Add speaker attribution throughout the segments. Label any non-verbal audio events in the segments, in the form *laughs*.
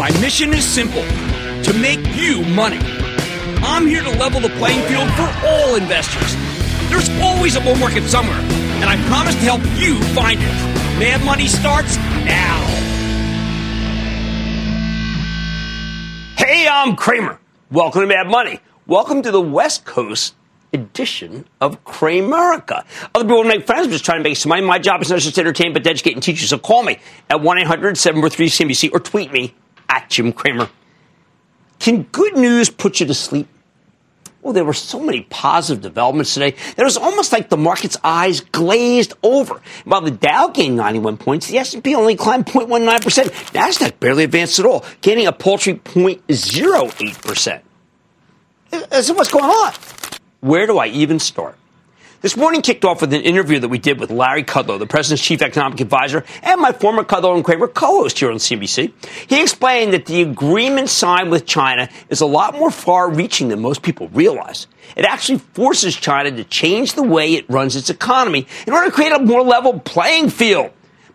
Speaker 1: My mission is simple: to make you money. I'm here to level the playing field for all investors. There's always a bull market somewhere, and I promise to help you find it. Mad Money starts now. Hey, I'm Cramer. Welcome to Mad Money. Welcome to the West Coast edition of Cramerica. Other people make friends. I'm just trying to make some money. My job is not just to entertain, but to educate and teach you. So call me at 1 800 743 CNBC or tweet me at Jim Cramer. Can good news put you to sleep? Well, there were so many positive developments today that it was almost like the market's eyes glazed over. While the Dow gained 91 points, the S&P only climbed 0.19%. Nasdaq barely advanced at all, gaining a paltry 0.08%. So what's going on? Where do I even start? This morning kicked off with an interview that we did with Larry Kudlow, the president's chief economic advisor, and my former Kudlow and Cramer co-host here on CNBC. He explained that the agreement signed with China is a lot more far-reaching than most people realize. It actually forces China to change the way it runs its economy in order to create a more level playing field.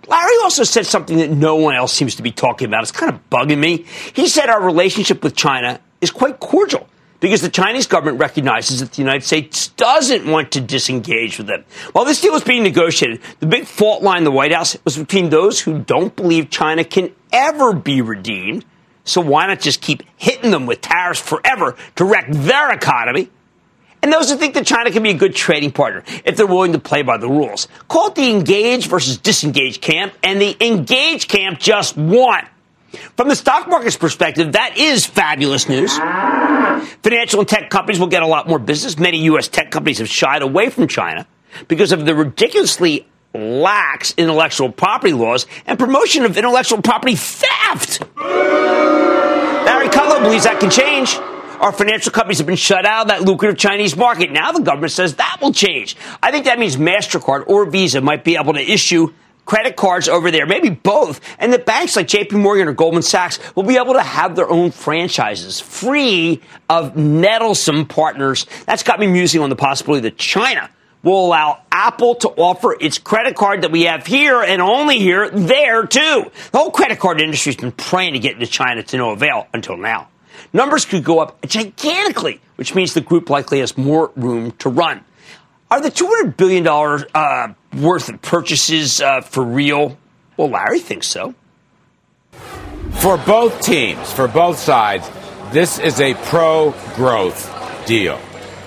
Speaker 1: Larry also said something that no one else seems to be talking about. It's kind of bugging me. He said our relationship with China is quite cordial because the Chinese government recognizes that the United States doesn't want to disengage with them. While this deal was being negotiated, the big fault line in the White House was between those who don't believe China can ever be redeemed. So why not just keep hitting them with tariffs forever to wreck their economy? And those who think that China can be a good trading partner if they're willing to play by the rules. Call it the engage versus disengage camp, and the engage camp just won. From the stock market's perspective, that is fabulous news. Financial and tech companies will get a lot more business. Many U.S. tech companies have shied away from China because of the ridiculously lax intellectual property laws and promotion of intellectual property theft. Larry Kudlow believes that can change. Our financial companies have been shut out of that lucrative Chinese market. Now the government says that will change. I think that means MasterCard or Visa might be able to issue credit cards over there, maybe both. And the banks like JP Morgan or Goldman Sachs will be able to have their own franchises free of meddlesome partners. That's got me musing on the possibility that China will allow Apple to offer its credit card that we have here and only here there too. The whole credit card industry has been praying to get into China to no avail until now. Numbers could go up gigantically, which means the group likely has more room to run. Are the $200 billion uh, worth of purchases uh, for real? Well, Larry thinks so.
Speaker 2: For both teams, for both sides, this is a pro growth deal.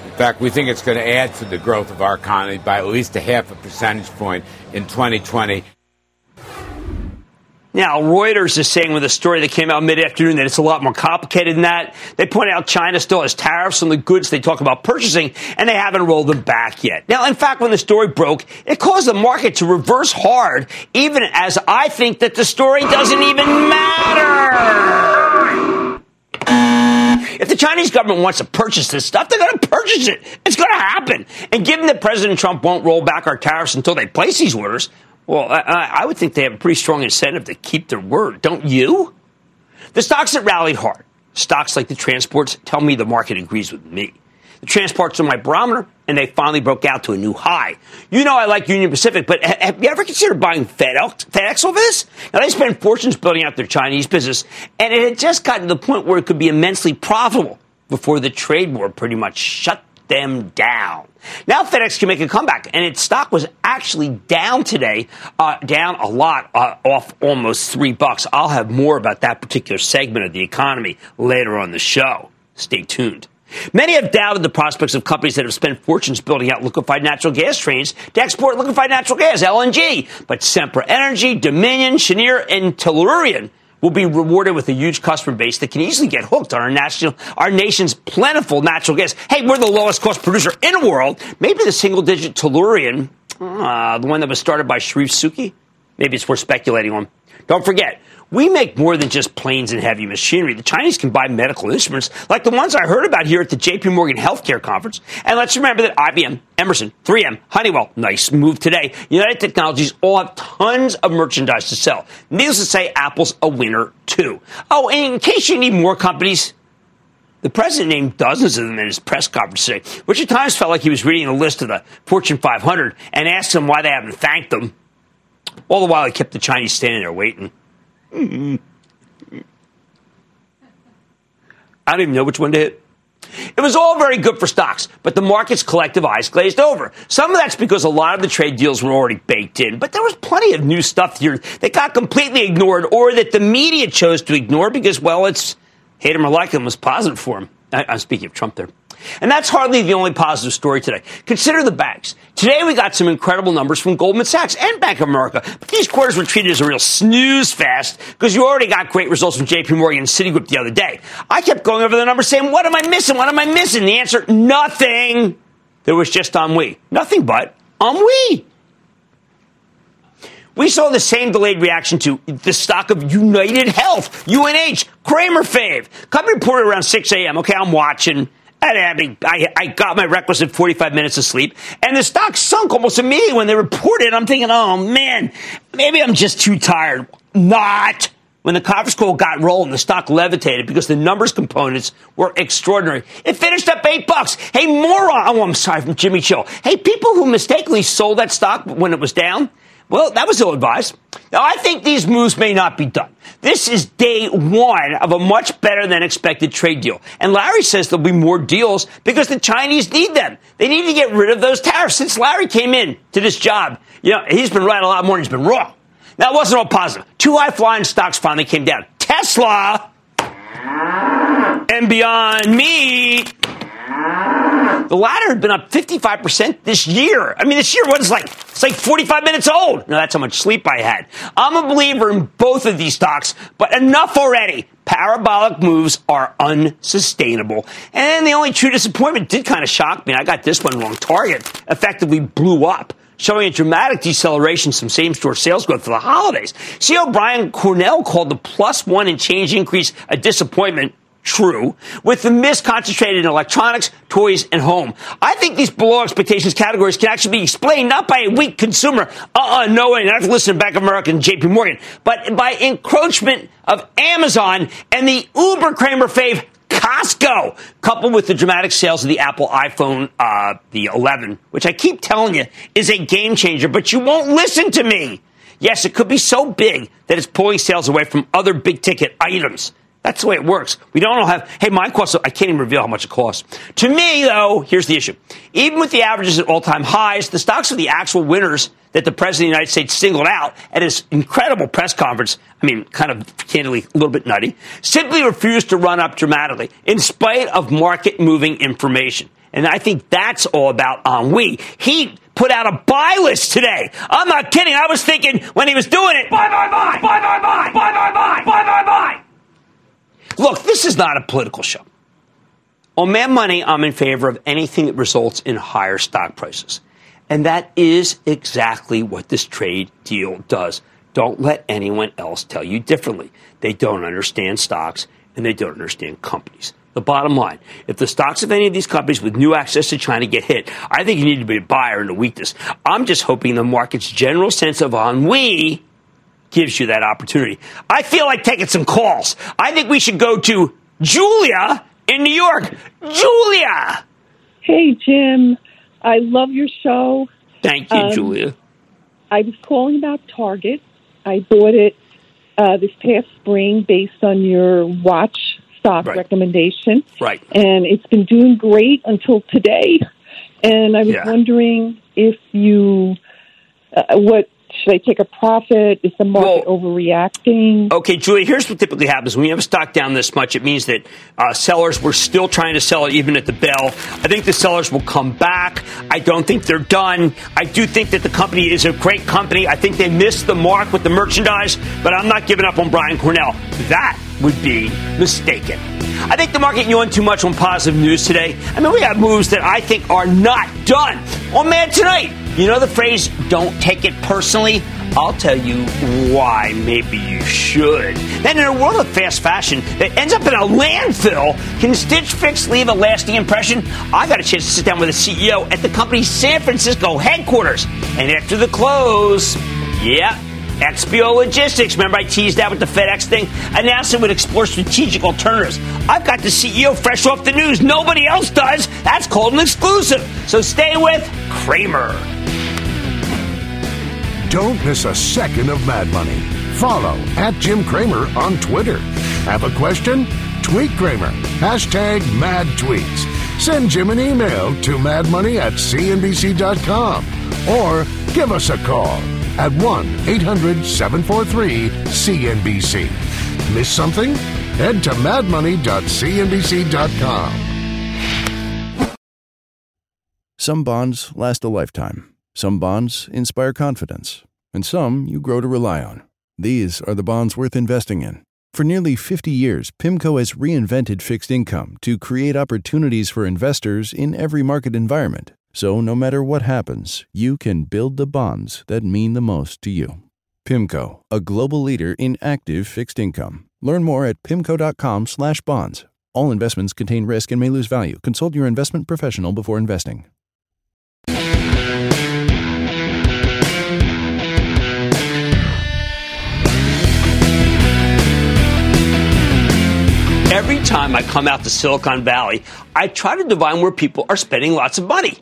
Speaker 2: In fact, we think it's going to add to the growth of our economy by at least a half a percentage point in 2020.
Speaker 1: Now, Reuters is saying with a story that came out mid afternoon that it's a lot more complicated than that. They point out China still has tariffs on the goods they talk about purchasing, and they haven't rolled them back yet. Now, in fact, when the story broke, it caused the market to reverse hard, even as I think that the story doesn't even matter. If the Chinese government wants to purchase this stuff, they're going to purchase it. It's going to happen. And given that President Trump won't roll back our tariffs until they place these orders, well, I, I, would think they have a pretty strong incentive to keep their word, don't you? The stocks that rallied hard, stocks like the transports, tell me the market agrees with me. The transports are my barometer, and they finally broke out to a new high. You know I like Union Pacific, but have you ever considered buying FedEx, FedEx over this? Now, they spent fortunes building out their Chinese business, and it had just gotten to the point where it could be immensely profitable before the trade war pretty much shut them down. Now FedEx can make a comeback, and its stock was actually down today, uh, down a lot, uh, off almost three bucks. I'll have more about that particular segment of the economy later on the show. Stay tuned. Many have doubted the prospects of companies that have spent fortunes building out liquefied natural gas trains to export liquefied natural gas, LNG. But Sempra Energy, Dominion, Cheniere, and Tellurian will be rewarded with a huge customer base that can easily get hooked on our national, our nation's plentiful natural gas. Hey, we're the lowest cost producer in the world. Maybe the single digit Tellurian, uh, the one that was started by Charif Souki, maybe it's worth speculating on. Don't forget, we make more than just planes and heavy machinery. The Chinese can buy medical instruments like the ones I heard about here at the JP Morgan Healthcare Conference. And let's remember that IBM, Emerson, 3M, Honeywell, nice move today. United Technologies all have tons of merchandise to sell. Needless to say, Apple's a winner too. Oh, and in case you need more companies, the president named dozens of them in his press conference today, which at times felt like he was reading a list of the Fortune 500 and asked them why they haven't thanked them. All the while, he kept the Chinese standing there waiting. I don't even know which one to hit. It was all very good for stocks, but the market's collective eyes glazed over. Some of that's because a lot of the trade deals were already baked in, but there was plenty of new stuff here that got completely ignored or that the media chose to ignore because, well, it's hate him or like him was positive for him. I, I'm speaking of Trump there. And that's hardly the only positive story today. Consider the banks. Today we got some incredible numbers from Goldman Sachs and Bank of America. But these quarters were treated as a real snooze fest because you already got great results from JP Morgan and Citigroup the other day. I kept going over the numbers saying, what am I missing? What am I missing? The answer, nothing. There was just ennui. Nothing but ennui. We saw the same delayed reaction to the stock of United Health, UNH, Cramer fave. Company reported around 6 a.m. Okay, I'm watching. I, I, got my requisite 45 minutes of sleep, and the stock sunk almost immediately when they reported. I'm thinking, oh man, maybe I'm just too tired. Not. When the conference call got rolling, the stock levitated because the numbers components were extraordinary. It finished up eight bucks. Hey, moron. Oh, I'm sorry from Jimmy Chill. Hey, people who mistakenly sold that stock when it was down, well, that was ill advised. Now, I think these moves may not be done. This is day one of a much better than expected trade deal. And Larry says there'll be more deals because the Chinese need them. They need to get rid of those tariffs. Since Larry came in to this job, you know, he's been right a lot more than he's been wrong. That wasn't all positive. Two high flying stocks finally came down. Tesla and Beyond Meat the latter had been up 55% this year. I mean, this year was like, it's like 45 minutes old. No, that's how much sleep I had. I'm a believer in both of these stocks, but enough already. Parabolic moves are unsustainable. And the only true disappointment did kind of shock me. I got this one wrong. Target effectively blew up showing a dramatic deceleration some same store sales growth for the holidays. CEO Brian Cornell called the plus one and change increase a disappointment true, with the miss concentrated in electronics, toys, and home. I think these below expectations categories can actually be explained not by a weak consumer, uh-uh, no way, not to listen to Bank of America and JP Morgan, but by encroachment of Amazon and the Uber Cramer fave Costco, coupled with the dramatic sales of the Apple iPhone, uh, the 11, which I keep telling you is a game changer, but you won't listen to me. Yes, it could be so big that it's pulling sales away from other big ticket items. That's the way it works. We don't all have, hey, mine costs, I can't even reveal how much it costs. To me, though, here's the issue. Even with the averages at all time highs, the stocks of the actual winners that the President of the United States singled out at his incredible press conference, I mean, kind of candidly a little bit nutty, simply refused to run up dramatically in spite of market moving information. And I think that's all about ennui. He put out a buy list today. I'm not kidding. I was thinking when he was doing it, buy, buy, buy, buy, buy, buy, buy, buy, buy, buy, buy, buy. Look, this is not a political show. On Mad Money, I'm in favor of anything that results in higher stock prices. And that is exactly what this trade deal does. Don't let anyone else tell you differently. They don't understand stocks and they don't understand companies. The bottom line, if the stocks of any of these companies with new access to China get hit, I think you need to be a buyer in the weakness. I'm just hoping the market's general sense of ennui gives you that opportunity. I feel like taking some calls. I think we should go to Julia in New York. Julia!
Speaker 3: Hey, Jim. I love your show.
Speaker 1: Thank you, um, Julia.
Speaker 3: I was calling about Target. I bought it uh, this past spring based on your watch stock right. recommendation.
Speaker 1: Right.
Speaker 3: And it's been doing great until today. And I was yeah. wondering if you, uh, what should I take a profit? Is the market well, overreacting?
Speaker 1: Okay, Julie, here's what typically happens. When you have a stock down this much, it means that uh, sellers were still trying to sell it even at the bell. I think the sellers will come back. I don't think they're done. I do think that the company is a great company. I think they missed the mark with the merchandise, but I'm not giving up on Brian Cornell. That would be mistaken. I think the market yawned too much on positive news today. I mean, we have moves that I think are not done. On oh, Man Tonight, you know the phrase, don't take it personally? I'll tell you why maybe you should. Then, in a world of fast fashion that ends up in a landfill, can Stitch Fix leave a lasting impression? I got a chance to sit down with the CEO at the company's San Francisco headquarters. And after the close, yeah, XPO Logistics, remember I teased that with the FedEx thing? Announced it would explore strategic alternatives. I've got the CEO fresh off the news. Nobody else does. That's called an exclusive. So stay with Cramer.
Speaker 4: Don't miss a second of Mad Money. Follow at Jim Cramer on Twitter. Have a question? Tweet Cramer. Hashtag mad tweets. Send Jim an email to madmoney at cnbc.com or give us a call at 1 800 743 CNBC. Miss something? Head to madmoney.cnbc.com.
Speaker 5: Some bonds last a lifetime, some bonds inspire confidence, and some you grow to rely on. These are the bonds worth investing in. For nearly 50 years, PIMCO has reinvented fixed income to create opportunities for investors in every market environment so no matter what happens, you can build the bonds that mean the most to you. PIMCO, a global leader in active fixed income. Learn more at pimco.com/bonds. All investments contain risk and may lose value. Consult your investment professional before investing.
Speaker 1: Every time I come out to Silicon Valley, I try to divine where people are spending lots of money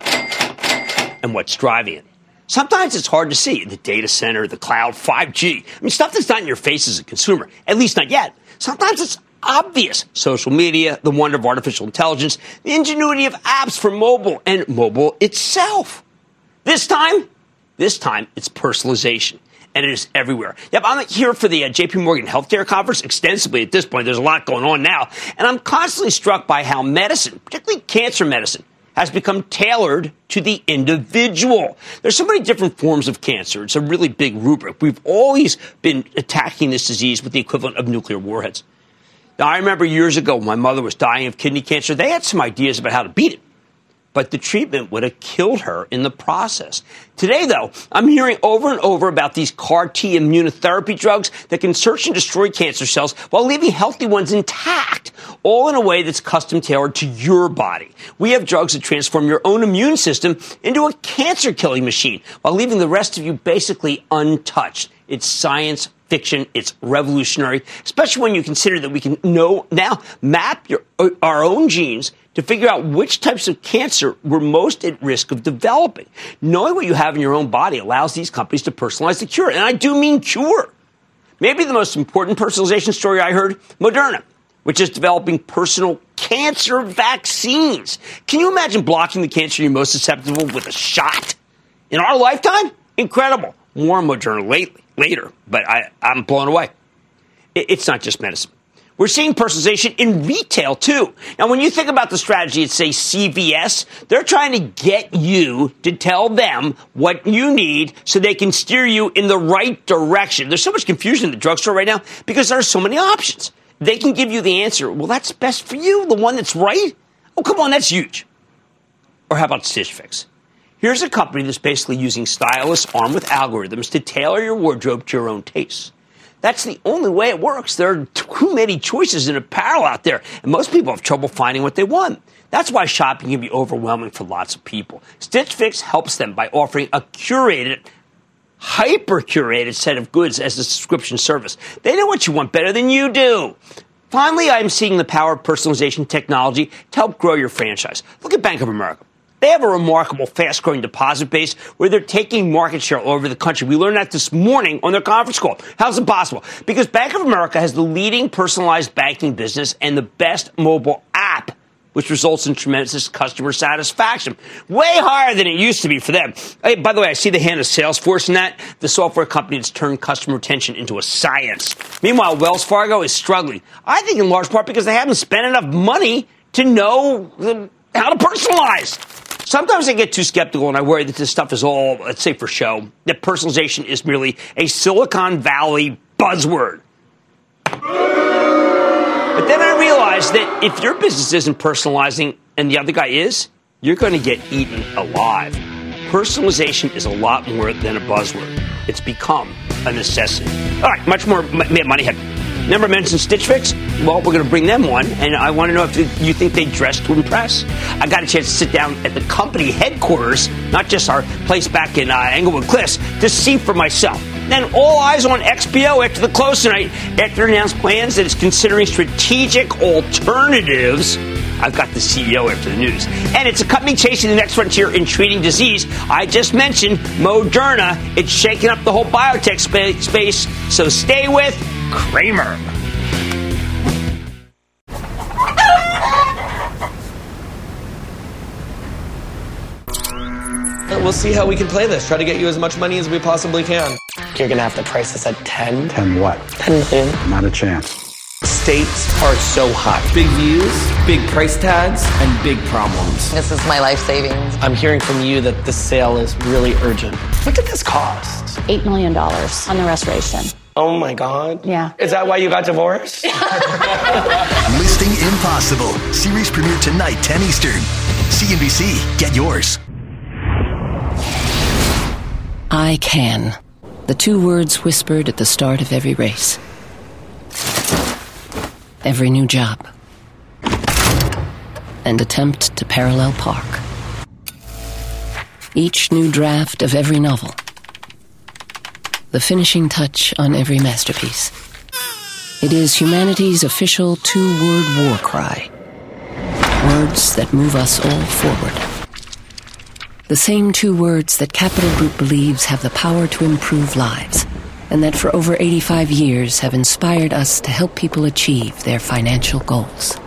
Speaker 1: and what's driving it. Sometimes it's hard to see the data center, the cloud, 5G. I mean, stuff that's not in your face as a consumer, at least not yet. Sometimes it's obvious. Social media, the wonder of artificial intelligence, the ingenuity of apps for mobile, and mobile itself. This time, this time it's personalization and it is everywhere. Yep, I'm here for the uh, JP Morgan Healthcare Conference extensively at this point. There's a lot going on now. And I'm constantly struck by how medicine, particularly cancer medicine, has become tailored to the individual. There's so many different forms of cancer. It's a really big rubric. We've always been attacking this disease with the equivalent of nuclear warheads. Now, I remember years ago my mother was dying of kidney cancer, they had some ideas about how to beat it but the treatment would have killed her in the process. Today, though, I'm hearing over and over about these CAR T immunotherapy drugs that can search and destroy cancer cells while leaving healthy ones intact, all in a way that's custom tailored to your body. We have drugs that transform your own immune system into a cancer killing machine while leaving the rest of you basically untouched. It's science fiction. It's revolutionary, especially when you consider that we can know now map your, uh, our own genes to figure out which types of cancer we're most at risk of developing. Knowing what you have in your own body allows these companies to personalize the cure. And I do mean cure. Maybe the most important personalization story I heard Moderna, which is developing personal cancer vaccines. Can you imagine blocking the cancer you're most susceptible with a shot? In our lifetime? Incredible. More Moderna lately, later, but I, I'm blown away. It, it's not just medicine. We're seeing personalization in retail too. Now, when you think about the strategy at, say, CVS, they're trying to get you to tell them what you need so they can steer you in the right direction. There's so much confusion in the drugstore right now because there are so many options. They can give you the answer. Well, that's best for you, the one that's right. Oh, come on, that's huge. Or how about Stitch Fix? Here's a company that's basically using stylists armed with algorithms to tailor your wardrobe to your own tastes. That's the only way it works. There are too many choices in apparel out there, and most people have trouble finding what they want. That's why shopping can be overwhelming for lots of people. Stitch Fix helps them by offering a curated, hyper curated set of goods as a subscription service. They know what you want better than you do. Finally, I'm seeing the power of personalization technology to help grow your franchise. Look at Bank of America. They have a remarkable fast growing deposit base where they're taking market share all over the country. We learned that this morning on their conference call. How's it possible? Because Bank of America has the leading personalized banking business and the best mobile app which results in tremendous customer satisfaction. Way higher than it used to be for them. Hey, by the way, I see the hand of Salesforce in that, the software company that's turned customer retention into a science. Meanwhile, Wells Fargo is struggling. I think in large part because they haven't spent enough money to know how to personalize. Sometimes I get too skeptical and I worry that this stuff is all, let's say for show, that personalization is merely a Silicon Valley buzzword. But then I realized that if your business isn't personalizing and the other guy is, you're going to get eaten alive. personalization is a lot more than a buzzword. It's become a necessity. All right, much more money head. Never mentioned Stitch Fix. Well, we're going to bring them one, and I want to know if you think they dress to impress. I got a chance to sit down at the company headquarters, not just our place back in uh, Englewood Cliffs, to see for myself. Then all eyes on XPO after the close tonight, after it announced plans that it's considering strategic alternatives. I've got the CEO after the news. And it's a company chasing the next frontier in treating disease. I just mentioned Moderna. It's shaking up the whole biotech space. So stay with Cramer.
Speaker 6: We'll see how we can play this. Try to get you as much money as we possibly can.
Speaker 7: You're gonna have to price this at 10.
Speaker 8: 10 what?
Speaker 7: 10 million.
Speaker 8: Not a chance.
Speaker 6: Stakes are so high. Big views, big price tags, and big problems.
Speaker 9: This is my life savings.
Speaker 6: I'm hearing from you that the sale is really urgent. What did this cost?
Speaker 10: $8 million on the restoration.
Speaker 6: Oh my God.
Speaker 10: Yeah.
Speaker 6: Is that why you got divorced? *laughs*
Speaker 11: Listing Impossible. Series premiere tonight, 10 Eastern. CNBC. Get yours.
Speaker 12: I can. The two words whispered at the start of every race. Every new job. And attempt to parallel park. Each new draft of every novel the finishing touch on every masterpiece. It is humanity's official two word war cry. Words that move us all forward. The same two words that Capital Group believes have the power to improve lives, and that for over 85 years have inspired us to help people achieve their financial goals.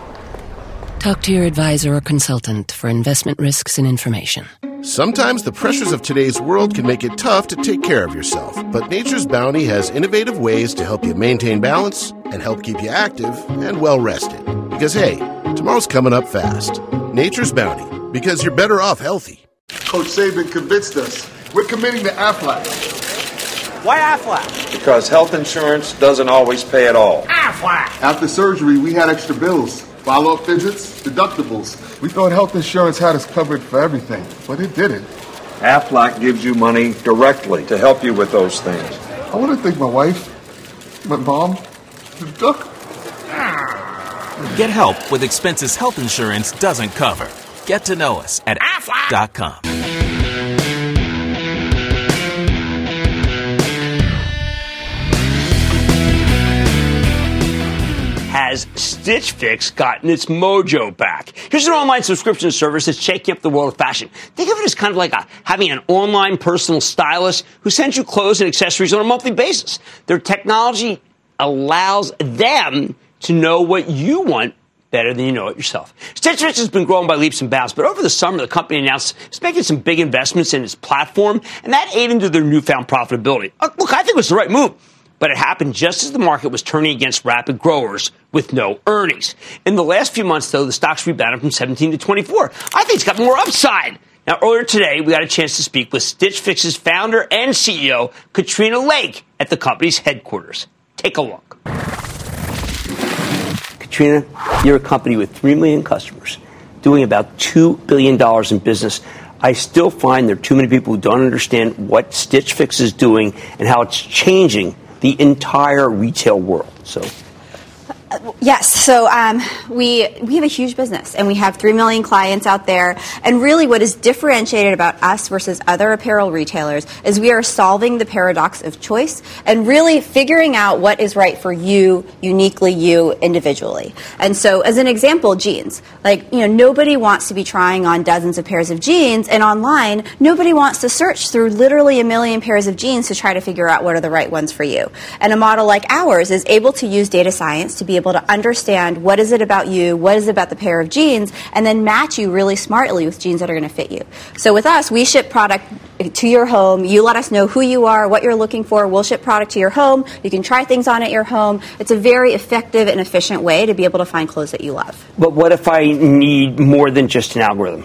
Speaker 12: Talk to your advisor or consultant for investment risks and information.
Speaker 13: Sometimes the pressures of today's world can make it tough to take care of yourself, but Nature's Bounty has innovative ways to help you maintain balance and help keep you active and well rested. Because hey, tomorrow's coming up fast. Nature's Bounty, because you're better off healthy.
Speaker 14: Coach Saban convinced us. We're committing to Aflac.
Speaker 15: Why Aflac?
Speaker 16: Because health insurance doesn't always pay at all.
Speaker 15: Aflac!
Speaker 14: After surgery, we had extra bills. Follow up visits, deductibles. We thought health insurance had us covered for everything, but it didn't.
Speaker 16: Aflac gives you money directly to help you with those things.
Speaker 14: I want to thank my wife, my mom, the duck.
Speaker 17: Get help with expenses health insurance doesn't cover. Get to know us at aflac.com.
Speaker 1: has Stitch Fix gotten its mojo back? Here's an online subscription service that's shaking up the world of fashion. Think of it as kind of like a, having an online personal stylist who sends you clothes and accessories on a monthly basis. Their technology allows them to know what you want better than you know it yourself. Stitch Fix has been growing by leaps and bounds, but over the summer, the company announced it's making some big investments in its platform, and that ate into their newfound profitability. Uh, look, I think it was the right move but it happened just as the market was turning against rapid growers with no earnings. In the last few months, though, the stocks rebounded from 17 to 24. I think it's got more upside. Now, earlier today, we got a chance to speak with Stitch Fix's founder and CEO, Katrina Lake, at the company's headquarters. Take a look. Katrina, you're a company with 3 million customers, doing about $2 billion in business. I still find there are too many people who don't understand what Stitch Fix is doing and how it's changing the entire retail world. So
Speaker 18: Yes. So um, we we have a huge business, and we have three million clients out there. And really, what is differentiated about us versus other apparel retailers is we are solving the paradox of choice and really figuring out what is right for you, uniquely you, individually. And so, as an example, jeans. Like you know, nobody wants to be trying on dozens of pairs of jeans, and online, nobody wants to search through literally a million pairs of jeans to try to figure out what are the right ones for you. And a model like ours is able to use data science to be able to understand what is it about you, what is it about the pair of jeans, and then match you really smartly with jeans that are going to fit you. So with us, we ship product to your home. You let us know who you are, what you're looking for. We'll ship product to your home. You can try things on at your home. It's a very effective and efficient way to be able to find clothes that you love.
Speaker 1: But what if I need more than just an algorithm?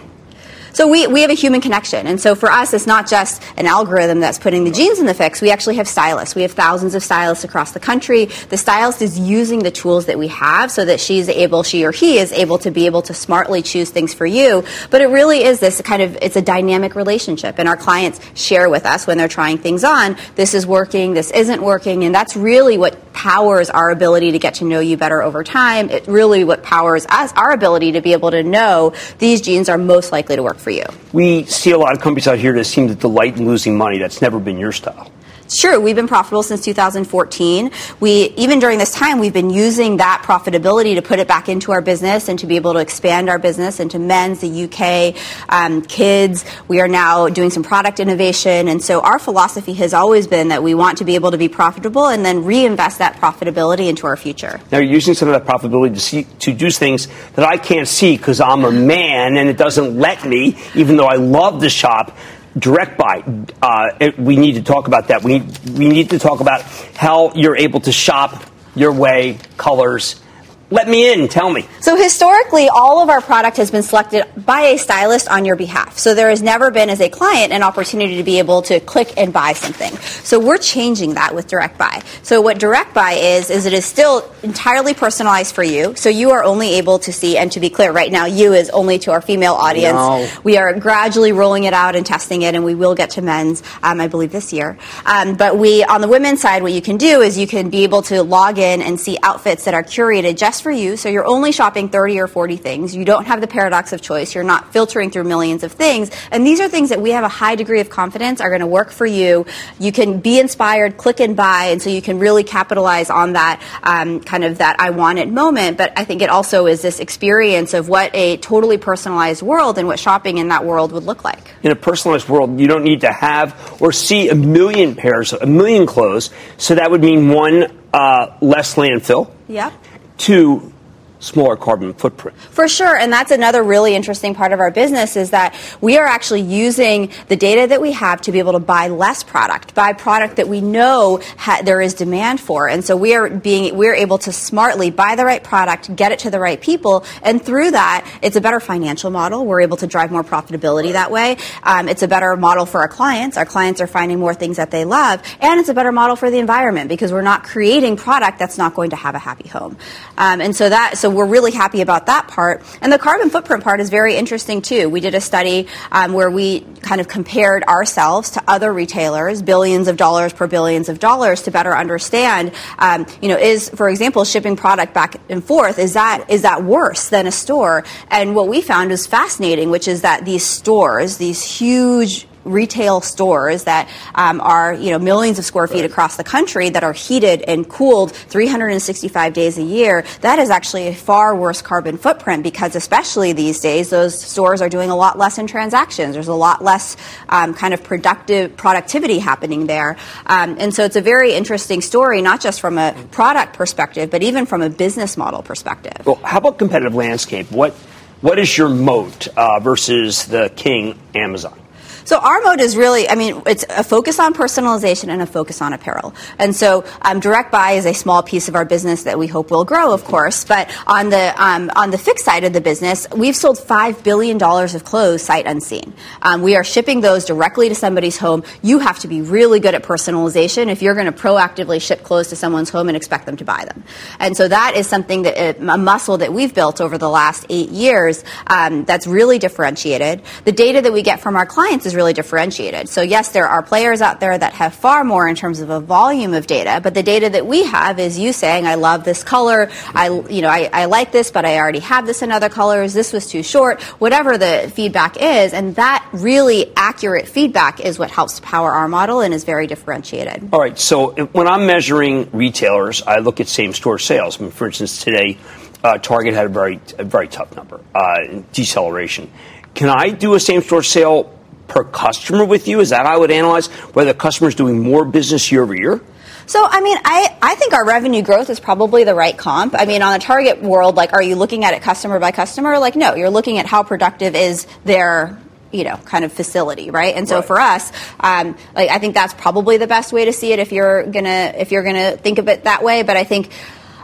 Speaker 18: So we, we have a human connection. And so for us, it's not just an algorithm that's putting the jeans in the fix. We actually have stylists. We have thousands of stylists across the country. The stylist is using the tools that we have so that she's able, she or he is able to be able to smartly choose things for you. But it really is this kind of, it's a dynamic relationship. And our clients share with us when they're trying things on, this is working, this isn't working. And that's really what powers our ability to get to know you better over time. It really what powers us, our ability to be able to know these jeans are most likely to work for you.
Speaker 1: We see a lot of companies out here that seem to delight in losing money. That's never been your style.
Speaker 18: True. We've been profitable since 2014. We even during this time we've been using that profitability to put it back into our business and to be able to expand our business into men's, the UK, um, kids. We are now doing some product innovation, and so our philosophy has always been that we want to be able to be profitable and then reinvest that profitability into our future.
Speaker 1: Now you're using some of that profitability to see to do things that I can't see because I'm a man and it doesn't let me, even though I love the shop direct buy. Uh, it, we need to talk about that. We we need to talk about how you're able to shop your way, colors, let me in. Tell me.
Speaker 18: So historically, all of our product has been selected by a stylist on your behalf. So there has never been, as a client, an opportunity to be able to click and buy something. So we're changing that with direct buy. So what direct buy is is it is still entirely personalized for you. So you are only able to see, and to be clear, right now, you is only to our female audience.
Speaker 1: No.
Speaker 18: We are gradually rolling it out and testing it, and we will get to men's, um, I believe, this year. Um, but we, on the women's side, what you can do is you can be able to log in and see outfits that are curated just for you. So you're only shopping 30 or 40 things. You don't have the paradox of choice. You're not filtering through millions of things. And these are things that we have a high degree of confidence are going to work for you. You can be inspired, click and buy, and so you can really capitalize on that um, kind of that I want it moment. But I think it also is this experience of what a totally personalized world and what shopping in that world would look like.
Speaker 1: In a personalized world, you don't need to have or see a million pairs, a million clothes. So that would mean one, uh, less landfill.
Speaker 18: Yeah.
Speaker 1: Two, smaller carbon footprint.
Speaker 18: For sure, and that's another really interesting part of our business is that we are actually using the data that we have to be able to buy less product, buy product that we know ha- there is demand for, and so we are being we're able to smartly buy the right product, get it to the right people, and through that, it's a better financial model. We're able to drive more profitability that way. Um, it's a better model for our clients. Our clients are finding more things that they love, and it's a better model for the environment because we're not creating product that's not going to have a happy home. Um, and so that so we're really happy about that part. And the carbon footprint part is very interesting too. We did a study um, where we kind of compared ourselves to other retailers, billions of dollars per billions of dollars, to better understand. Um, you know, is for example shipping product back and forth is that is that worse than a store? And what we found was fascinating, which is that these stores, these huge retail stores that um, are you know millions of square feet across the country that are heated and cooled 365 days a year that is actually a far worse carbon footprint because especially these days those stores are doing a lot less in transactions. There's a lot less um, kind of productive productivity happening there. Um, and so it's a very interesting story not just from a product perspective but even from a business model perspective.
Speaker 1: Well how about competitive landscape? What what is your moat uh, versus the king amazon
Speaker 18: so our mode is really, I mean, it's a focus on personalization and a focus on apparel. And so um, direct buy is a small piece of our business that we hope will grow, of course. But on the um, on the fixed side of the business, we've sold five billion dollars of clothes sight unseen. Um, we are shipping those directly to somebody's home. You have to be really good at personalization if you're going to proactively ship clothes to someone's home and expect them to buy them. And so that is something that a muscle that we've built over the last eight years um, that's really differentiated. The data that we get from our clients is really differentiated. So yes, there are players out there that have far more in terms of a volume of data, but the data that we have is you saying, I love this color, I, you know, I, I like this, but I already have this in other colors, this was too short, whatever the feedback is, and that really accurate feedback is what helps power our model and is very differentiated.
Speaker 1: All right, so when I'm measuring retailers, I look at same store sales. I mean, for instance, today, uh, Target had a very, a very tough number, uh, deceleration. Can I do a same store sale per customer with you? Is that how I would analyze whether the customer is doing more business year over year?
Speaker 18: So, I mean, I, I think our revenue growth is probably the right comp. I mean, on a target world, like, are you looking at it customer by customer? Like, no, you're looking at how productive is their you know kind of facility right and so right. for us um, like i think that's probably the best way to see it if you're gonna if you're gonna think of it that way but i think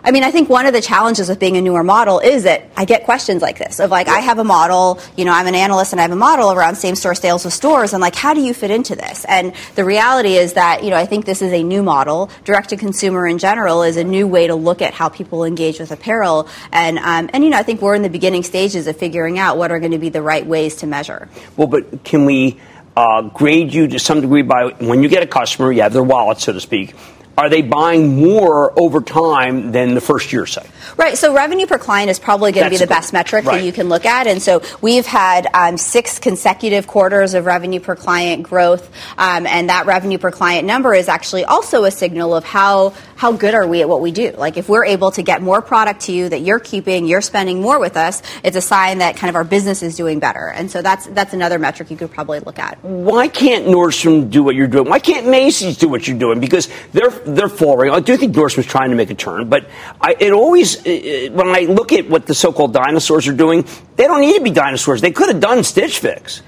Speaker 18: I mean, I think one of the challenges with being a newer model is that I get questions like this of like, I have a model, you know, I'm an analyst and I have a model around same store sales with stores, and like, how do you fit into this? And the reality is that, you know, I think this is a new model. Direct to consumer in general is a new way to look at how people engage with apparel. And, um, and you know, I think we're in the beginning stages of figuring out what are going to be the right ways to measure.
Speaker 1: Well, but can we uh, grade you to some degree by when you get a customer, you have their wallet, so to speak are they buying more over time than the first year, say?
Speaker 18: Right. So revenue per client is probably going to be the best metric right. that you can look at. And so we've had um, six consecutive quarters of revenue per client growth. Um, and that revenue per client number is actually also a signal of how, how good are we at what we do. Like if we're able to get more product to you that you're keeping, you're spending more with us, it's a sign that kind of our business is doing better. And so that's, that's another metric you could probably look at.
Speaker 1: Why can't Nordstrom do what you're doing? Why can't Macy's do what you're doing? Because they're they're falling. I do think Nordstrom's trying to make a turn, but I, it always uh, uh, when I look at what the so-called dinosaurs are doing, they don't need to be dinosaurs. They could have done Stitch Fix.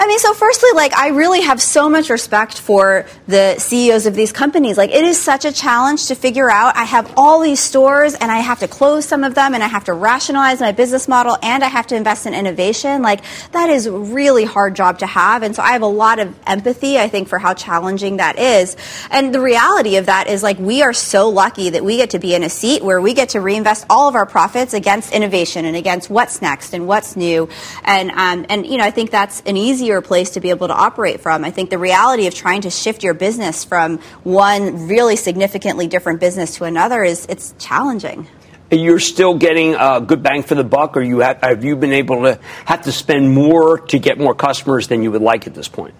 Speaker 18: I mean, so firstly, like, I really have so much respect for the CEOs of these companies. Like, it is such a challenge to figure out. I have all these stores and I have to close some of them and I have to rationalize my business model and I have to invest in innovation. Like, that is a really hard job to have. And so I have a lot of empathy, I think, for how challenging that is. And the reality of that is, like, we are so lucky that we get to be in a seat where we get to reinvest all of our profits against innovation and against what's next and what's new. And, um, and, you know, I think that's an easy easier place to be able to operate from. I think the reality of trying to shift your business from one really significantly different business to another is it's challenging.
Speaker 1: You're still getting a good bang for the buck, or you have, have you been able to have to spend more to get more customers than you would like at this point?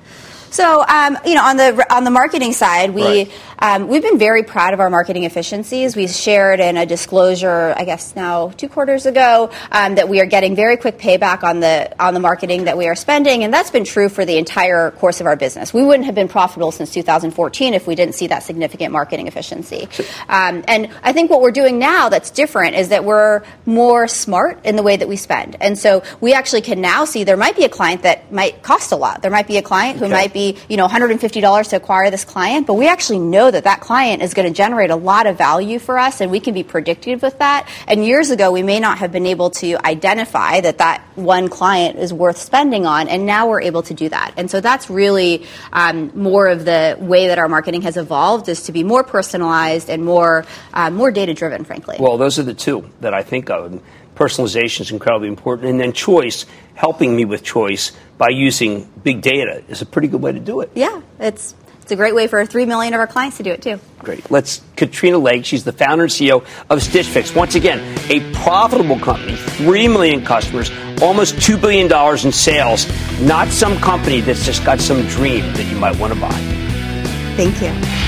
Speaker 18: So, um, you know, on the on the marketing side, we right. um, we've been very proud of our marketing efficiencies. We shared in a disclosure, I guess now two quarters ago, um, that we are getting very quick payback on the on the marketing that we are spending, and that's been true for the entire course of our business. We wouldn't have been profitable since 2014 if we didn't see that significant marketing efficiency. Um, and I think what we're doing now that's different is that we're more smart in the way that we spend, and so we actually can now see there might be a client that might cost a lot. There might be a client who okay. might be be, you know, $150 to acquire this client, but we actually know that that client is going to generate a lot of value for us and we can be predictive with that. And years ago, we may not have been able to identify that that one client is worth spending on, and now we're able to do that. And so that's really um, more of the way that our marketing has evolved is to be more personalized and more, uh, more data driven, frankly.
Speaker 1: Well, those are the two that I think of. Personalization is incredibly important, and then choice, helping me with choice by using big data is a pretty good way to do it.
Speaker 18: Yeah, it's it's a great way for three million of our clients to do it too.
Speaker 1: Great. Let's Katrina Lake. She's the founder and CEO of Stitch Fix. Once again, a profitable company, three million customers, almost two billion dollars in sales. Not some company that's just got some dream that you might want to buy.
Speaker 18: Thank you.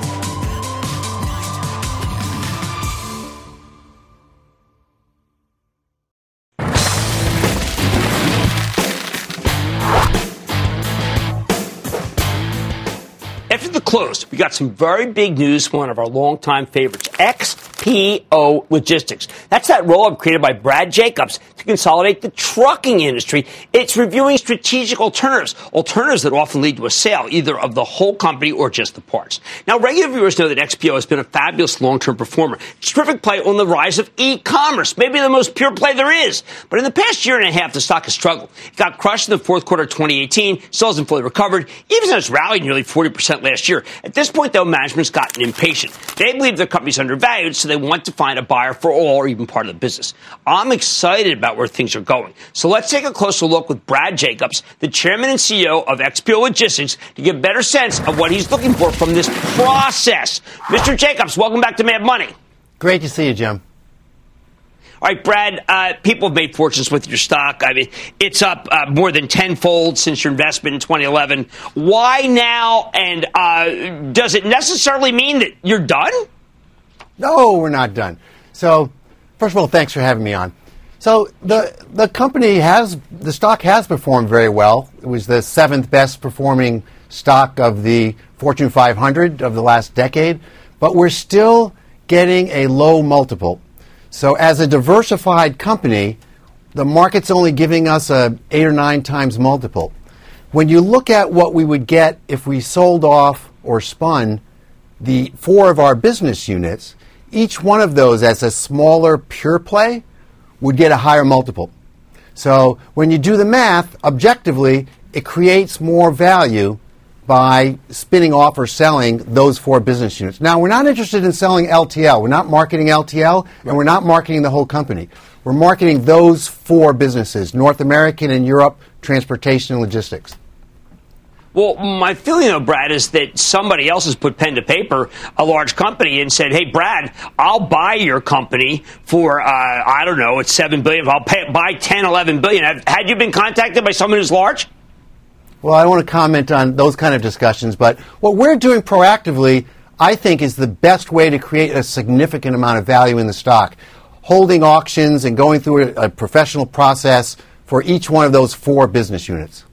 Speaker 1: Closed, we got some very big news from one of our longtime favorites, XPO Logistics. That's that roll up created by Brad Jacobs to consolidate the trucking industry. It's reviewing strategic alternatives, alternatives that often lead to a sale, either of the whole company or just the parts. Now, regular viewers know that XPO has been a fabulous long term performer. It's terrific play on the rise of e commerce, maybe the most pure play there is. But in the past year and a half, the stock has struggled. It got crushed in the fourth quarter of 2018, still hasn't fully recovered, even though it's rallied nearly 40% last year. At this point, though, management's gotten impatient. They believe the company's undervalued, so they want to find a buyer for all or even part of the business. I'm excited about where things are going. So let's take a closer look with Brad Jacobs, the chairman and CEO of XPO Logistics, to get a better sense of what he's looking for from this process. Mr. Jacobs, welcome back to Mad Money.
Speaker 9: Great to see you, Jim.
Speaker 1: All right, Brad, uh, people have made fortunes with your stock. I mean, it's up uh, more than tenfold since your investment in 2011. Why now? And uh, does it necessarily mean that you're done?
Speaker 9: No, we're not done. So, first of all, thanks for having me on. So the the company has the stock has performed very well. It was the seventh best performing stock of the Fortune 500 of the last decade, but we're still getting a low multiple. So as a diversified company, the market's only giving us a eight or nine times multiple. When you look at what we would get if we sold off or spun the four of our business units, each one of those as a smaller pure play would get a higher multiple. So when you do the math, objectively, it creates more value by spinning off or selling those four business units. Now, we're not interested in selling LTL. We're not marketing LTL, and we're not marketing the whole company. We're marketing those four businesses North American and Europe, transportation and logistics.
Speaker 1: Well, my feeling, though, Brad, is that somebody else has put pen to paper, a large company, and said, "Hey, Brad, I'll buy your company for uh, I don't know, it's seven billion. I'll pay, buy 10, 11 billion." Have, had you been contacted by someone who's large?
Speaker 9: Well, I want to comment on those kind of discussions, but what we're doing proactively, I think, is the best way to create a significant amount of value in the stock. Holding auctions and going through a, professional process for each one of those four business units.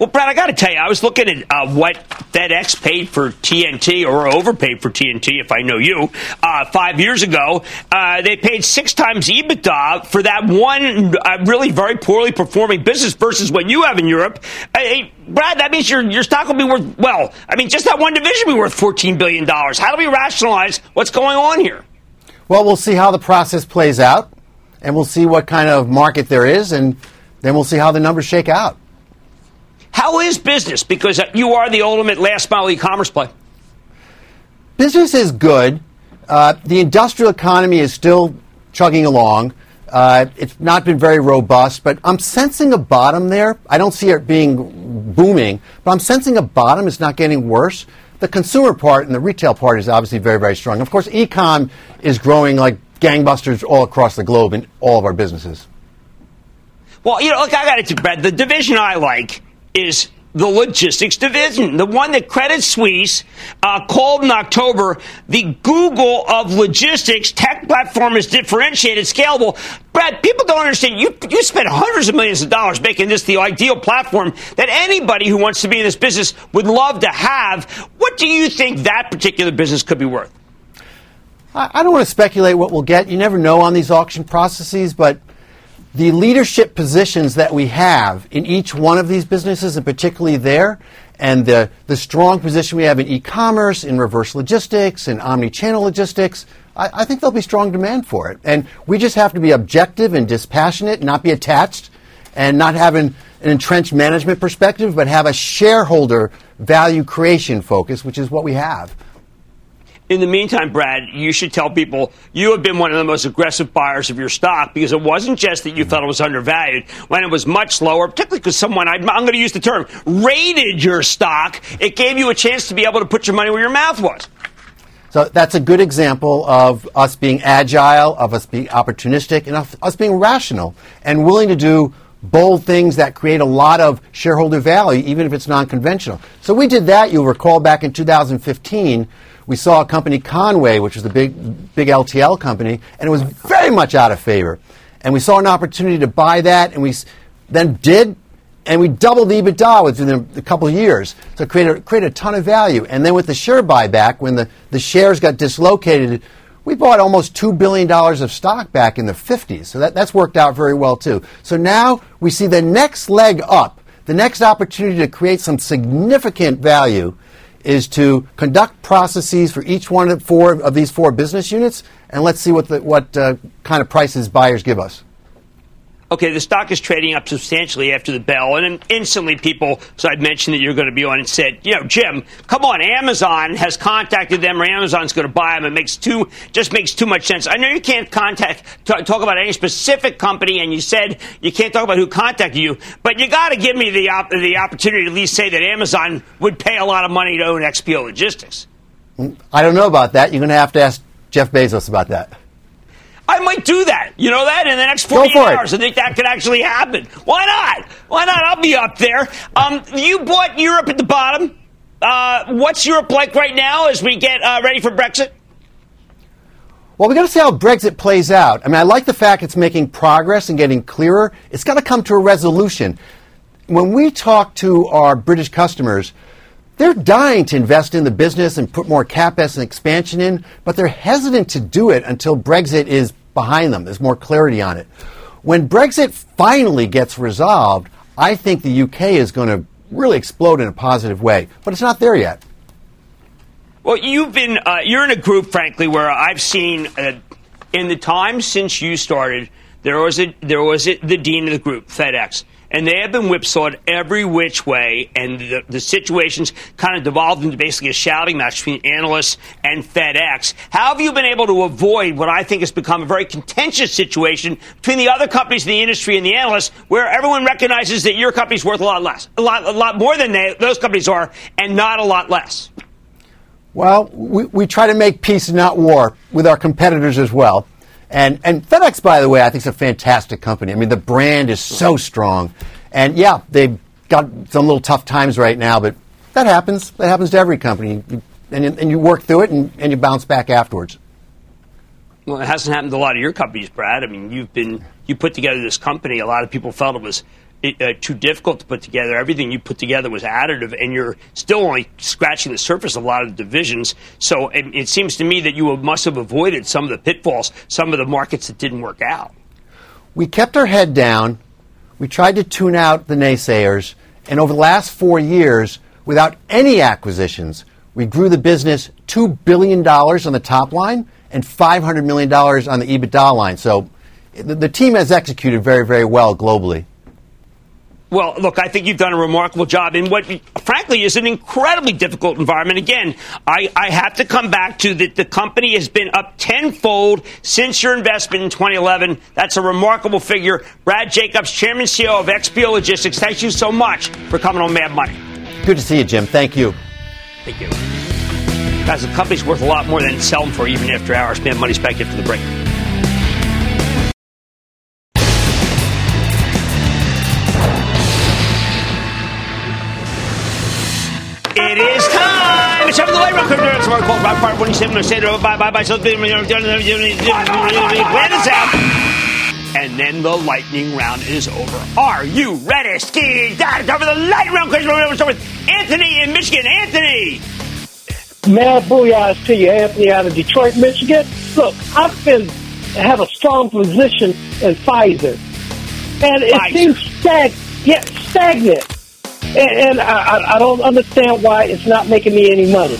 Speaker 1: Well, Brad, I got to tell you, I was looking at uh, what FedEx paid for TNT or overpaid for TNT, if I know you, uh, five years ago. Uh, they paid six times EBITDA for that one uh, really very poorly performing business versus what you have in Europe. Hey, Brad, that means your, your stock will be worth, well, I mean, just that one division will be worth $14 billion. How do we rationalize what's going on here?
Speaker 9: Well, we'll see how the process plays out, and we'll see what kind of market there is, and then we'll see how the numbers shake out.
Speaker 1: How is business? Because you are the ultimate last mile e-commerce play.
Speaker 9: Business is good. Uh, the industrial economy is still chugging along. Uh, it's not been very robust, but I'm sensing a bottom there. I don't see it being booming, but I'm sensing a bottom. It's not getting worse. The consumer part and the retail part is obviously very, very strong. Of course, ecom is growing like gangbusters all across the globe in all of our businesses.
Speaker 1: Well, you know, look, I got to Brad. The division I like is the logistics division, the one that Credit Suisse uh, called in October the Google of logistics. Tech platform is differentiated, scalable. Brad, people don't understand. You you spent hundreds of millions of dollars making this the ideal platform that anybody who wants to be in this business would love to have. What do you think that particular business could be worth?
Speaker 9: I, I don't want to speculate what we'll get. You never know on these auction processes, but the leadership positions that we have in each one of these businesses, and particularly there, and the, the strong position we have in e-commerce, in reverse logistics, in omni-channel logistics, I, I, think there'll be strong demand for it. And we just have to be objective and dispassionate, not be attached, and not have an, an entrenched management perspective, but have a shareholder value creation focus, which is what we have.
Speaker 1: In the meantime, Brad, you should tell people you have been one of the most aggressive buyers of your stock because it wasn't just that you thought it was undervalued when it was much lower, particularly because someone, I'm, I'm going to use the term, rated your stock. It gave you a chance to be able to put your money where your mouth was.
Speaker 9: So that's a good example of us being agile, of us being opportunistic, and of us being rational and willing to do bold things that create a lot of shareholder value, even if it's non conventional. So we did that, you'll recall, back in 2015 we saw a company Con-way, which was the big big LTL company, and it was very much out of favor. And we saw an opportunity to buy that, and we then did, and we doubled the EBITDA within a couple of years. So it created, created a ton of value. And then with the share buyback, when the, the shares got dislocated, we bought almost $2 billion of stock back in the 50s. So that, that's worked out very well, too. So now we see the next leg up, the next opportunity to create some significant value is to conduct processes for each one of four of these four business units, and let's see what the, what uh, kind of prices buyers give us
Speaker 1: okay, the stock is trading up substantially after the bell, and instantly people, so I'd mentioned that you're going to be on and said, you know, Jim, come on, Amazon has contacted them, or Amazon's going to buy them. It makes too, just makes too much sense. I know you can't contact, talk, talk about any specific company, and you said you can't talk about who contacted you, but you got to give me the, op- the opportunity to at least say that Amazon would pay a lot of money to own XPO Logistics.
Speaker 9: I don't know about that. You're going to have to ask Jeff Bezos about that.
Speaker 1: I might do that. You know that in the next 48 hours. It. I think that could actually happen. Why not? Why not? I'll be up there. Um, you bought Europe at the bottom. Uh, what's Europe like right now as we get uh, ready for Brexit?
Speaker 9: Well, we got to see how Brexit plays out. I mean, I like the fact it's making progress and getting clearer. It's got to come to a resolution. When we talk to our British customers, they're dying to invest in the business and put more CapEx and expansion in, but they're hesitant to do it until Brexit is behind them. There's more clarity on it. When Brexit finally gets resolved, I think the UK is going to really explode in a positive way, but it's not there yet.
Speaker 1: Well, you've been uh, you're in a group, frankly, where I've seen uh, in the time since you started, there was a there was a, the dean of the group, FedEx, and they have been whipsawed every which way, and the, the situations kind of devolved into basically a shouting match between analysts and FedEx. How have you been able to avoid what I think has become a very contentious situation between the other companies in the industry and the analysts, where everyone recognizes that your company's worth a lot less, a lot, a lot more than they, those companies are, and not a lot less?
Speaker 9: Well, we, we try to make peace not war with our competitors as well. And, and FedEx, by the way, I think is a fantastic company. I mean, the brand is so strong. And yeah, they've got some little tough times right now, but that happens. That happens to every company. And, and you work through it and, and you bounce back afterwards.
Speaker 1: Well, it hasn't happened to a lot of your companies, Brad. I mean, you've been you put together this company. A lot of people felt it was uh, too difficult to put together. Everything you put together was additive, and you're still only scratching the surface of a lot of the divisions. So it, it seems to me that you must have avoided some of the pitfalls, some of the markets that didn't work out.
Speaker 9: We kept our head down. We tried to tune out the naysayers, and over the last four years, without any acquisitions, we grew the business $2 billion on the top line and $500 million on the EBITDA line. So the, the team has executed very, very well globally.
Speaker 1: Well, look, I think you've done a remarkable job in what, frankly, is an incredibly difficult environment. Again, I, I have to come back to that the company has been up tenfold since your investment in 2011. That's a remarkable figure. Brad Jacobs, Chairman CEO of XPO Logistics, thank you so much for coming on Mad Money.
Speaker 9: Good to see you, Jim. Thank you.
Speaker 1: Thank you. Guys, the company's worth a lot more than it's selling for even after hours. Mad Money's back after the break. Time. It's time the light round. It's more called Rock Part 27. I say bye bye bye. So plan out. And then the lightning round is over. Are you ready, Ski? Time for the lightning round question. We're going to start with Anthony in Michigan. Anthony.
Speaker 19: Mad booyahs to you, Anthony, out of Detroit, Michigan. Look, I've been have a strong position in Pfizer, and it
Speaker 1: Pfizer.
Speaker 19: seems stag yeah, stagnant. And, and I, I don't understand why it's not making me any money.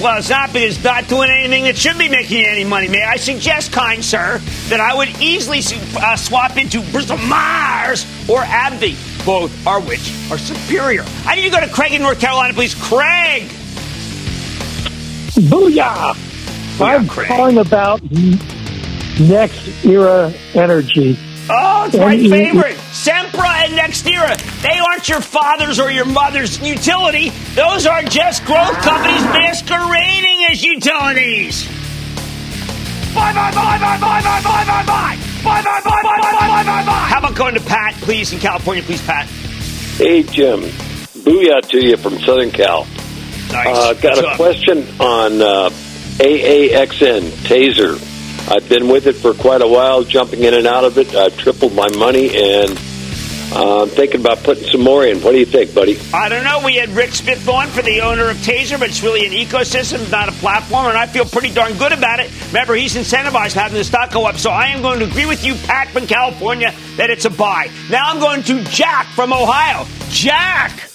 Speaker 1: Well, it's not because it's not doing anything that should be making any money. May I suggest, kind sir, that I would easily uh, swap into Bristol Myers or AbbVie, both are which are superior. I need to go to Craig in North Carolina, please. Craig.
Speaker 19: Booyah! I'm calling about next era energy.
Speaker 1: Oh, it's my favorite. Sempra and Nextera. They aren't your father's or your mother's utility. Those are just growth companies masquerading as utilities. Bye, bye, bye, bye, bye, bye, bye, bye, bye. Bye, bye, bye, bye, bye, bye, bye, bye. How about going to Pat, please, in California, please, Pat?
Speaker 20: Hey, Jim. Booyah to you from Southern Cal.
Speaker 1: Nice.
Speaker 20: Uh, got
Speaker 1: What's
Speaker 20: a
Speaker 1: up?
Speaker 20: question on uh, AAXN, Taser. I've been with it for quite a while, jumping in and out of it. I've tripled my money, and uh, I'm thinking about putting some more in. What do you think, buddy?
Speaker 1: I don't know. We had Rick Smith on for the owner of Taser, but it's really an ecosystem, not a platform, and I feel pretty darn good about it. Remember, he's incentivized having the stock go up, so I am going to agree with you, Pat from California, that it's a buy. Now I'm going to Jack from Ohio. Jack!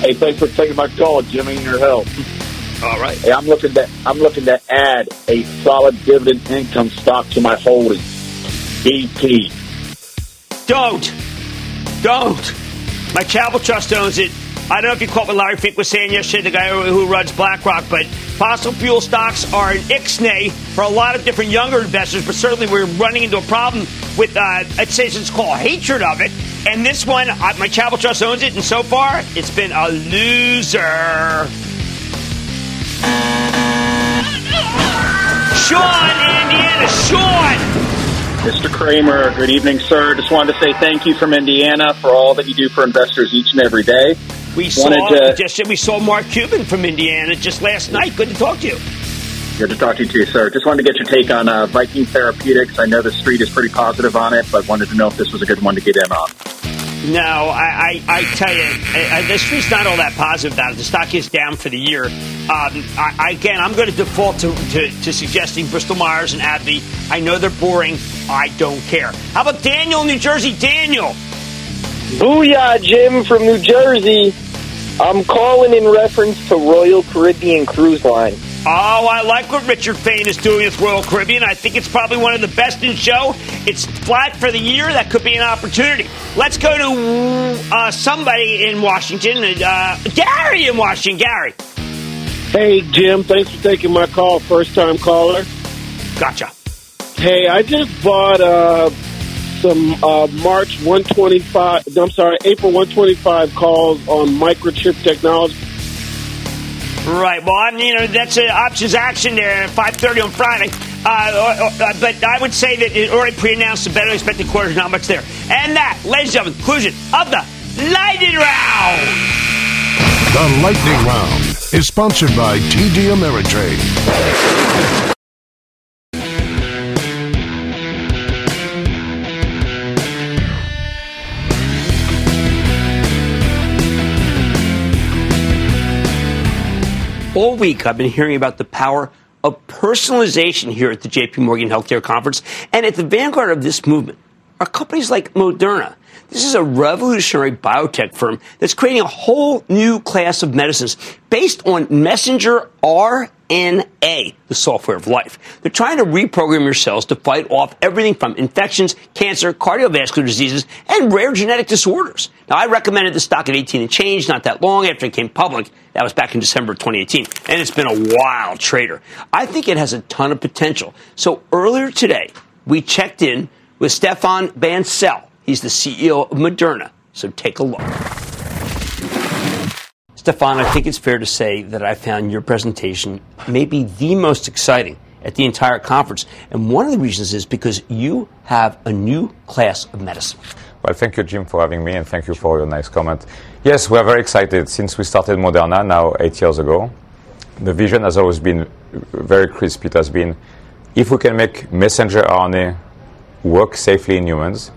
Speaker 21: Hey, thanks for taking my call, Jimmy, and your help. *laughs*
Speaker 1: All right.
Speaker 21: Hey, I'm looking to I'm looking to add a solid dividend income stock to my holdings. BP.
Speaker 1: Don't. Don't. My Charitable Trust owns it. I don't know if you caught what Larry Fink was saying yesterday, the guy who runs BlackRock, but fossil fuel stocks are an ixnay for a lot of different younger investors, but certainly we're running into a problem with, uh, I'd say it's called hatred of it. And this one, uh, my Charitable Trust owns it, and so far, it's been a loser. Sean, Indiana. Sean!
Speaker 22: Mr. Cramer, good evening, sir. Just wanted to say thank you from Indiana for all that you do for investors each and every day.
Speaker 1: We saw
Speaker 22: Wanted to-
Speaker 1: just we saw Mark Cuban from Indiana just last night. Good to talk to you.
Speaker 22: Good to talk to you too, sir. Just wanted to get your take on uh, Viking Therapeutics. I know the street is pretty positive on it, but wanted to know if this was a good one to get in on.
Speaker 1: No, I, I, I tell you, I, I, the street's not all that positive about it. The stock is down for the year. Um, I, again, I'm going to default to, to, to suggesting Bristol Myers and AbbVie. I know they're boring. I don't care. How about Daniel New Jersey? Daniel.
Speaker 23: Booyah, Jim from New Jersey. I'm calling in reference to Royal Caribbean Cruise Line.
Speaker 1: Oh, I like what Richard Fain is doing with Royal Caribbean. I think it's probably one of the best in show. It's flat for the year. That could be an opportunity. Let's go to uh, somebody in Washington. Uh, Gary in Washington. Gary.
Speaker 24: Hey, Jim. Thanks for taking my call. First time caller.
Speaker 1: Gotcha.
Speaker 24: Hey, I just bought uh, some uh, March 125, I'm sorry, April 125 calls on microchip technology.
Speaker 1: Right. Well, I'm, you know, that's an options action there at 5.30 on Friday. Uh, uh, uh, but I would say that it already pre-announced the better expected quarter. Not much there. And that, ladies and gentlemen, conclusion of the Lightning Round.
Speaker 4: The Lightning Round is sponsored by TD Ameritrade.
Speaker 1: All week I've been hearing about the power of personalization here at the JP Morgan Healthcare Conference. And at the vanguard of this movement are companies like Moderna. This is a revolutionary biotech firm that's creating a whole new class of medicines based on messenger RNA, the software of life. They're trying to reprogram your cells to fight off everything from infections, cancer, cardiovascular diseases, and rare genetic disorders. Now, I recommended the stock at 18 and change not that long after it came public. That was back in December of 2018. And it's been a wild trader. I think it has a ton of potential. So earlier today, we checked in with Stefan Bancel. He's the CEO of Moderna. So take a look. Stefan, I think it's fair to say that I found your presentation maybe the most exciting at the entire conference. And one of the reasons is because you have a new class of medicine.
Speaker 25: Well, thank you, Jim, for having me, and thank you for your nice comment. Yes, we are very excited since we started Moderna now eight years ago. The vision has always been very crisp. It has been if we can make messenger RNA work safely in humans,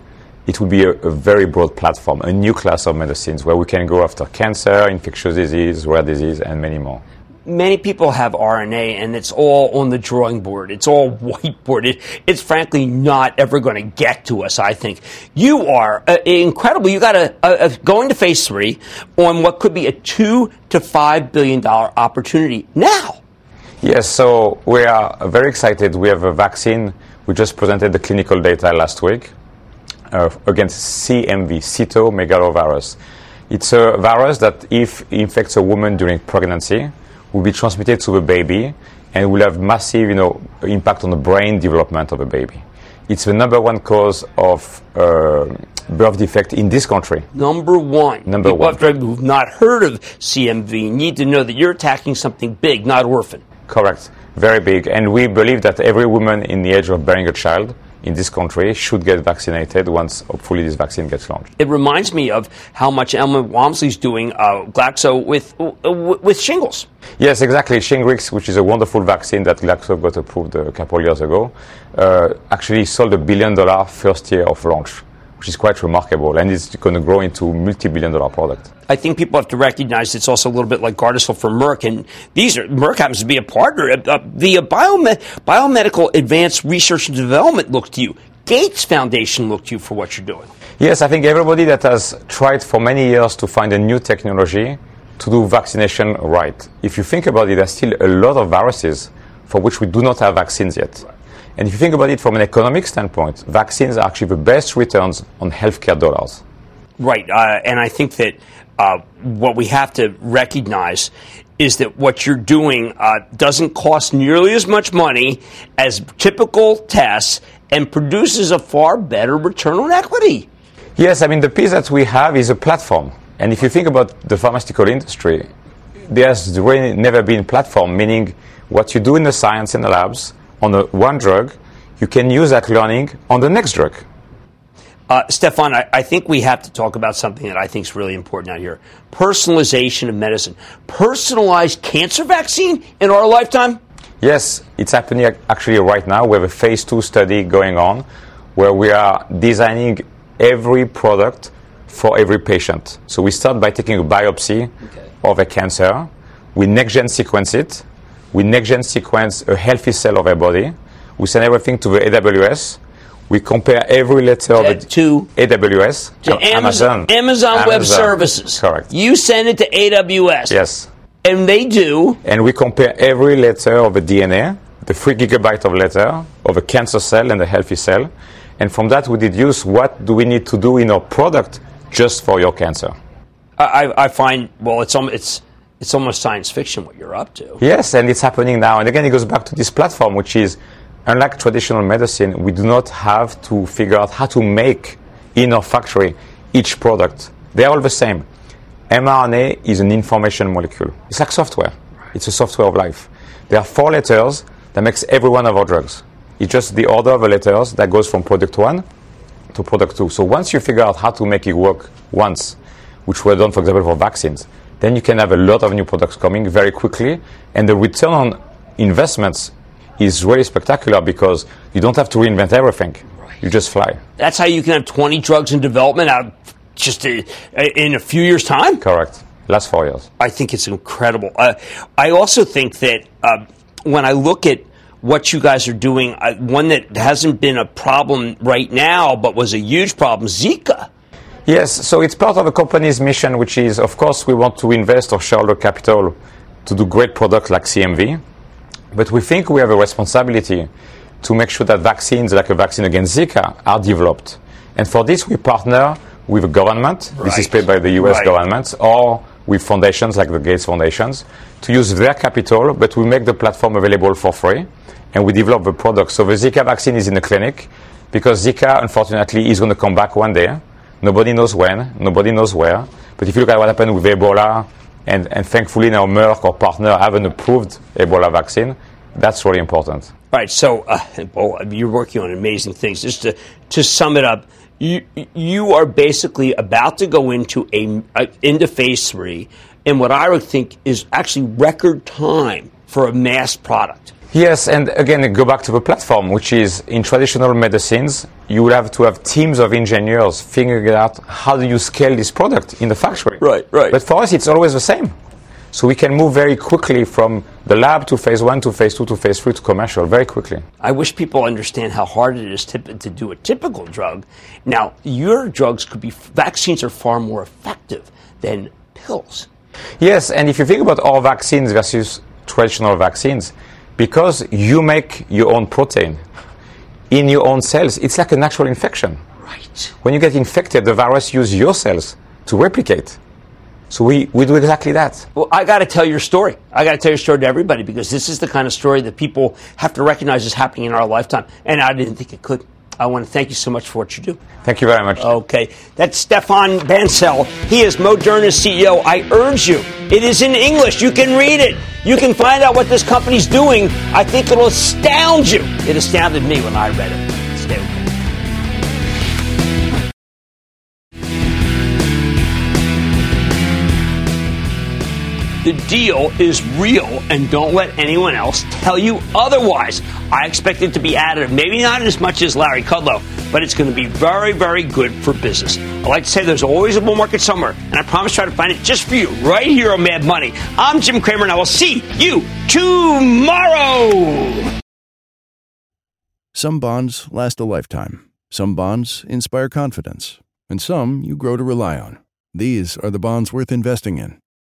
Speaker 25: it will be a, a, very broad platform, a new class of medicines where we can go after cancer, infectious disease, rare disease, and many more.
Speaker 1: Many people have RNA and it's all on the drawing board. It's all *laughs* whiteboarded. It's frankly not ever going to get to us, I think. You are uh, incredible. You got a, a, a, going to phase three on what could be a two to five billion dollar opportunity now.
Speaker 25: Yes, so we are very excited. We have a vaccine. We just presented the clinical data last week uh, against CMV, cytomegalovirus. It's a virus that, if infects a woman during pregnancy, will be transmitted to the baby and will have massive, you know, impact on the brain development of the baby. It's the number one cause of uh, birth defect in this country.
Speaker 1: Number one.
Speaker 25: Number
Speaker 1: People
Speaker 25: one.
Speaker 1: who've not heard of CMV need to know that you're attacking something big, not orphan.
Speaker 25: Correct. Very big. And we believe that every woman in the age of bearing a child in this country should get vaccinated once, hopefully, this vaccine gets launched.
Speaker 1: It reminds me of how much Emma Walmsley's doing uh, Glaxo with uh, with shingles.
Speaker 25: Yes, exactly. Shingrix, which is a wonderful vaccine that Glaxo got approved a couple of years ago, uh, actually sold a billion dollar first year of launch which is quite remarkable, and it's going to grow into a multi-billion dollar product.
Speaker 1: I think people have to recognize it's also a little bit like Gardasil for Merck, and these are Merck happens to be a partner. Uh, the uh, Biomed- Biomedical Advanced Research and Development looked to you. Gates Foundation looked to you for what you're doing.
Speaker 25: Yes, I think everybody that has tried for many years to find a new technology to do vaccination right. If you think about it, there's still a lot of viruses for which we do not have vaccines yet. And if you think about it from an economic standpoint, vaccines are actually the best returns on healthcare dollars.
Speaker 1: Right. Uh, and I think that uh, what we have to recognize is that what you're doing uh, doesn't cost nearly as much money as typical tests and produces a far better return on equity.
Speaker 25: Yes, I mean, the piece that we have is a platform. And if you think about the pharmaceutical industry, there's really never been a platform, meaning what you do in the science in the labs on the one drug, you can use that learning on the next drug.
Speaker 1: Uh, Stefan, I, I, think we have to talk about something that I think is really important out here personalization of medicine. Personalized cancer vaccine in our lifetime?
Speaker 25: Yes, it's happening actually right now. We have a phase two study going on where we are designing every product for every patient. So we start by taking a biopsy of a cancer. We next gen sequence it. We next gen sequence a healthy cell of a body. We send everything to the AWS. We compare every letter of it
Speaker 1: to
Speaker 25: AWS,
Speaker 1: To Amazon, Amazon Web Services.
Speaker 25: Correct.
Speaker 1: You send it to AWS.
Speaker 25: Yes.
Speaker 1: And they do.
Speaker 25: And we compare every letter of the DNA, the three gigabyte of letter of a cancer cell and a healthy cell. And from that, we deduce what do we need to do in our product just for your cancer.
Speaker 1: I, I- find well, it's almost it's it's almost science fiction what you're up to.
Speaker 25: Yes, and it's happening now. And again, it goes back to this platform, which is unlike traditional medicine, we do not have to figure out how to make in our factory each product. They're all the same. mRNA is an information molecule. It's like software. It's a software of life. There are four letters that makes every one of our drugs. It's just the order of the letters that goes from product one to product two. So once you figure out how to make it work once, which were done, for example, for vaccines, then you can have a lot of new products coming very quickly, and the return on investments is really spectacular because you don't have to reinvent everything. You just fly.
Speaker 1: That's how you can have 20 drugs in development out just uh, in a few years' time.
Speaker 25: Correct. Last four years.
Speaker 1: I think it's incredible. Uh, I also think that uh, when I look at what you guys are doing, uh, one that hasn't been a problem right now, but was a huge problem, Zika.
Speaker 25: Yes, so it's part of the company's mission, which is, of course, we want to invest or shareholder capital to do great products like CMV, but we think we have a responsibility to make sure that vaccines, like a vaccine against Zika, are developed. And for this, we partner with the government. This is paid by the US
Speaker 1: Right.
Speaker 25: government, or with foundations like the Gates Foundations, to use their capital, but we make the platform available for free, and we develop the product. So the Zika vaccine is in the clinic, because Zika, unfortunately, is going to come back one day. Nobody knows when, nobody knows where. But if you look at what happened with Ebola, and, and thankfully now Merck, or partner, have an approved Ebola vaccine, that's really important.
Speaker 1: All right, so uh, you're working on amazing things. Just to, to sum it up, you you are basically about to go into a, a into phase three, in what I would think is actually record time for a mass product.
Speaker 25: Yes, and again, go back to the platform, which is in traditional medicines, you will have to have teams of engineers figuring out how do you scale this product in the factory.
Speaker 1: Right, right.
Speaker 25: But for us, it's always the same. So we can move very quickly from the lab to phase one to phase two to phase three to commercial very quickly.
Speaker 1: I wish people understand how hard it is to, to do a typical drug. Now, your drugs could be vaccines are far more effective than pills.
Speaker 25: Yes, and if you think about all vaccines versus traditional vaccines, because you make your own protein in your own cells, it's like a natural infection.
Speaker 1: Right.
Speaker 25: When you get infected, the virus uses your cells to replicate. So we, we do exactly that.
Speaker 1: Well, I got to tell your story. I got to tell your story to everybody because this is the kind of story that people have to recognize is happening in our lifetime. And I didn't think it could. I want to thank you so much for what you do.
Speaker 25: Thank you very much.
Speaker 1: Okay. That's Stefan Bancel. He is Moderna's CEO. I urge you. It is in English. You can read it. You can find out what this company's doing. I think it'll astound you. It astounded me when I read it. Stay with me. The deal is real, and don't let anyone else tell you otherwise. I expect it to be additive, maybe not as much as Larry Kudlow, but it's going to be very, very good for business. I like to say there's always a bull market somewhere, and I promise to try to find it just for you right here on Mad Money. I'm Jim Cramer, and I will see you tomorrow.
Speaker 26: Some bonds last a lifetime. Some bonds inspire confidence. And some you grow to rely on. These are the bonds worth investing in.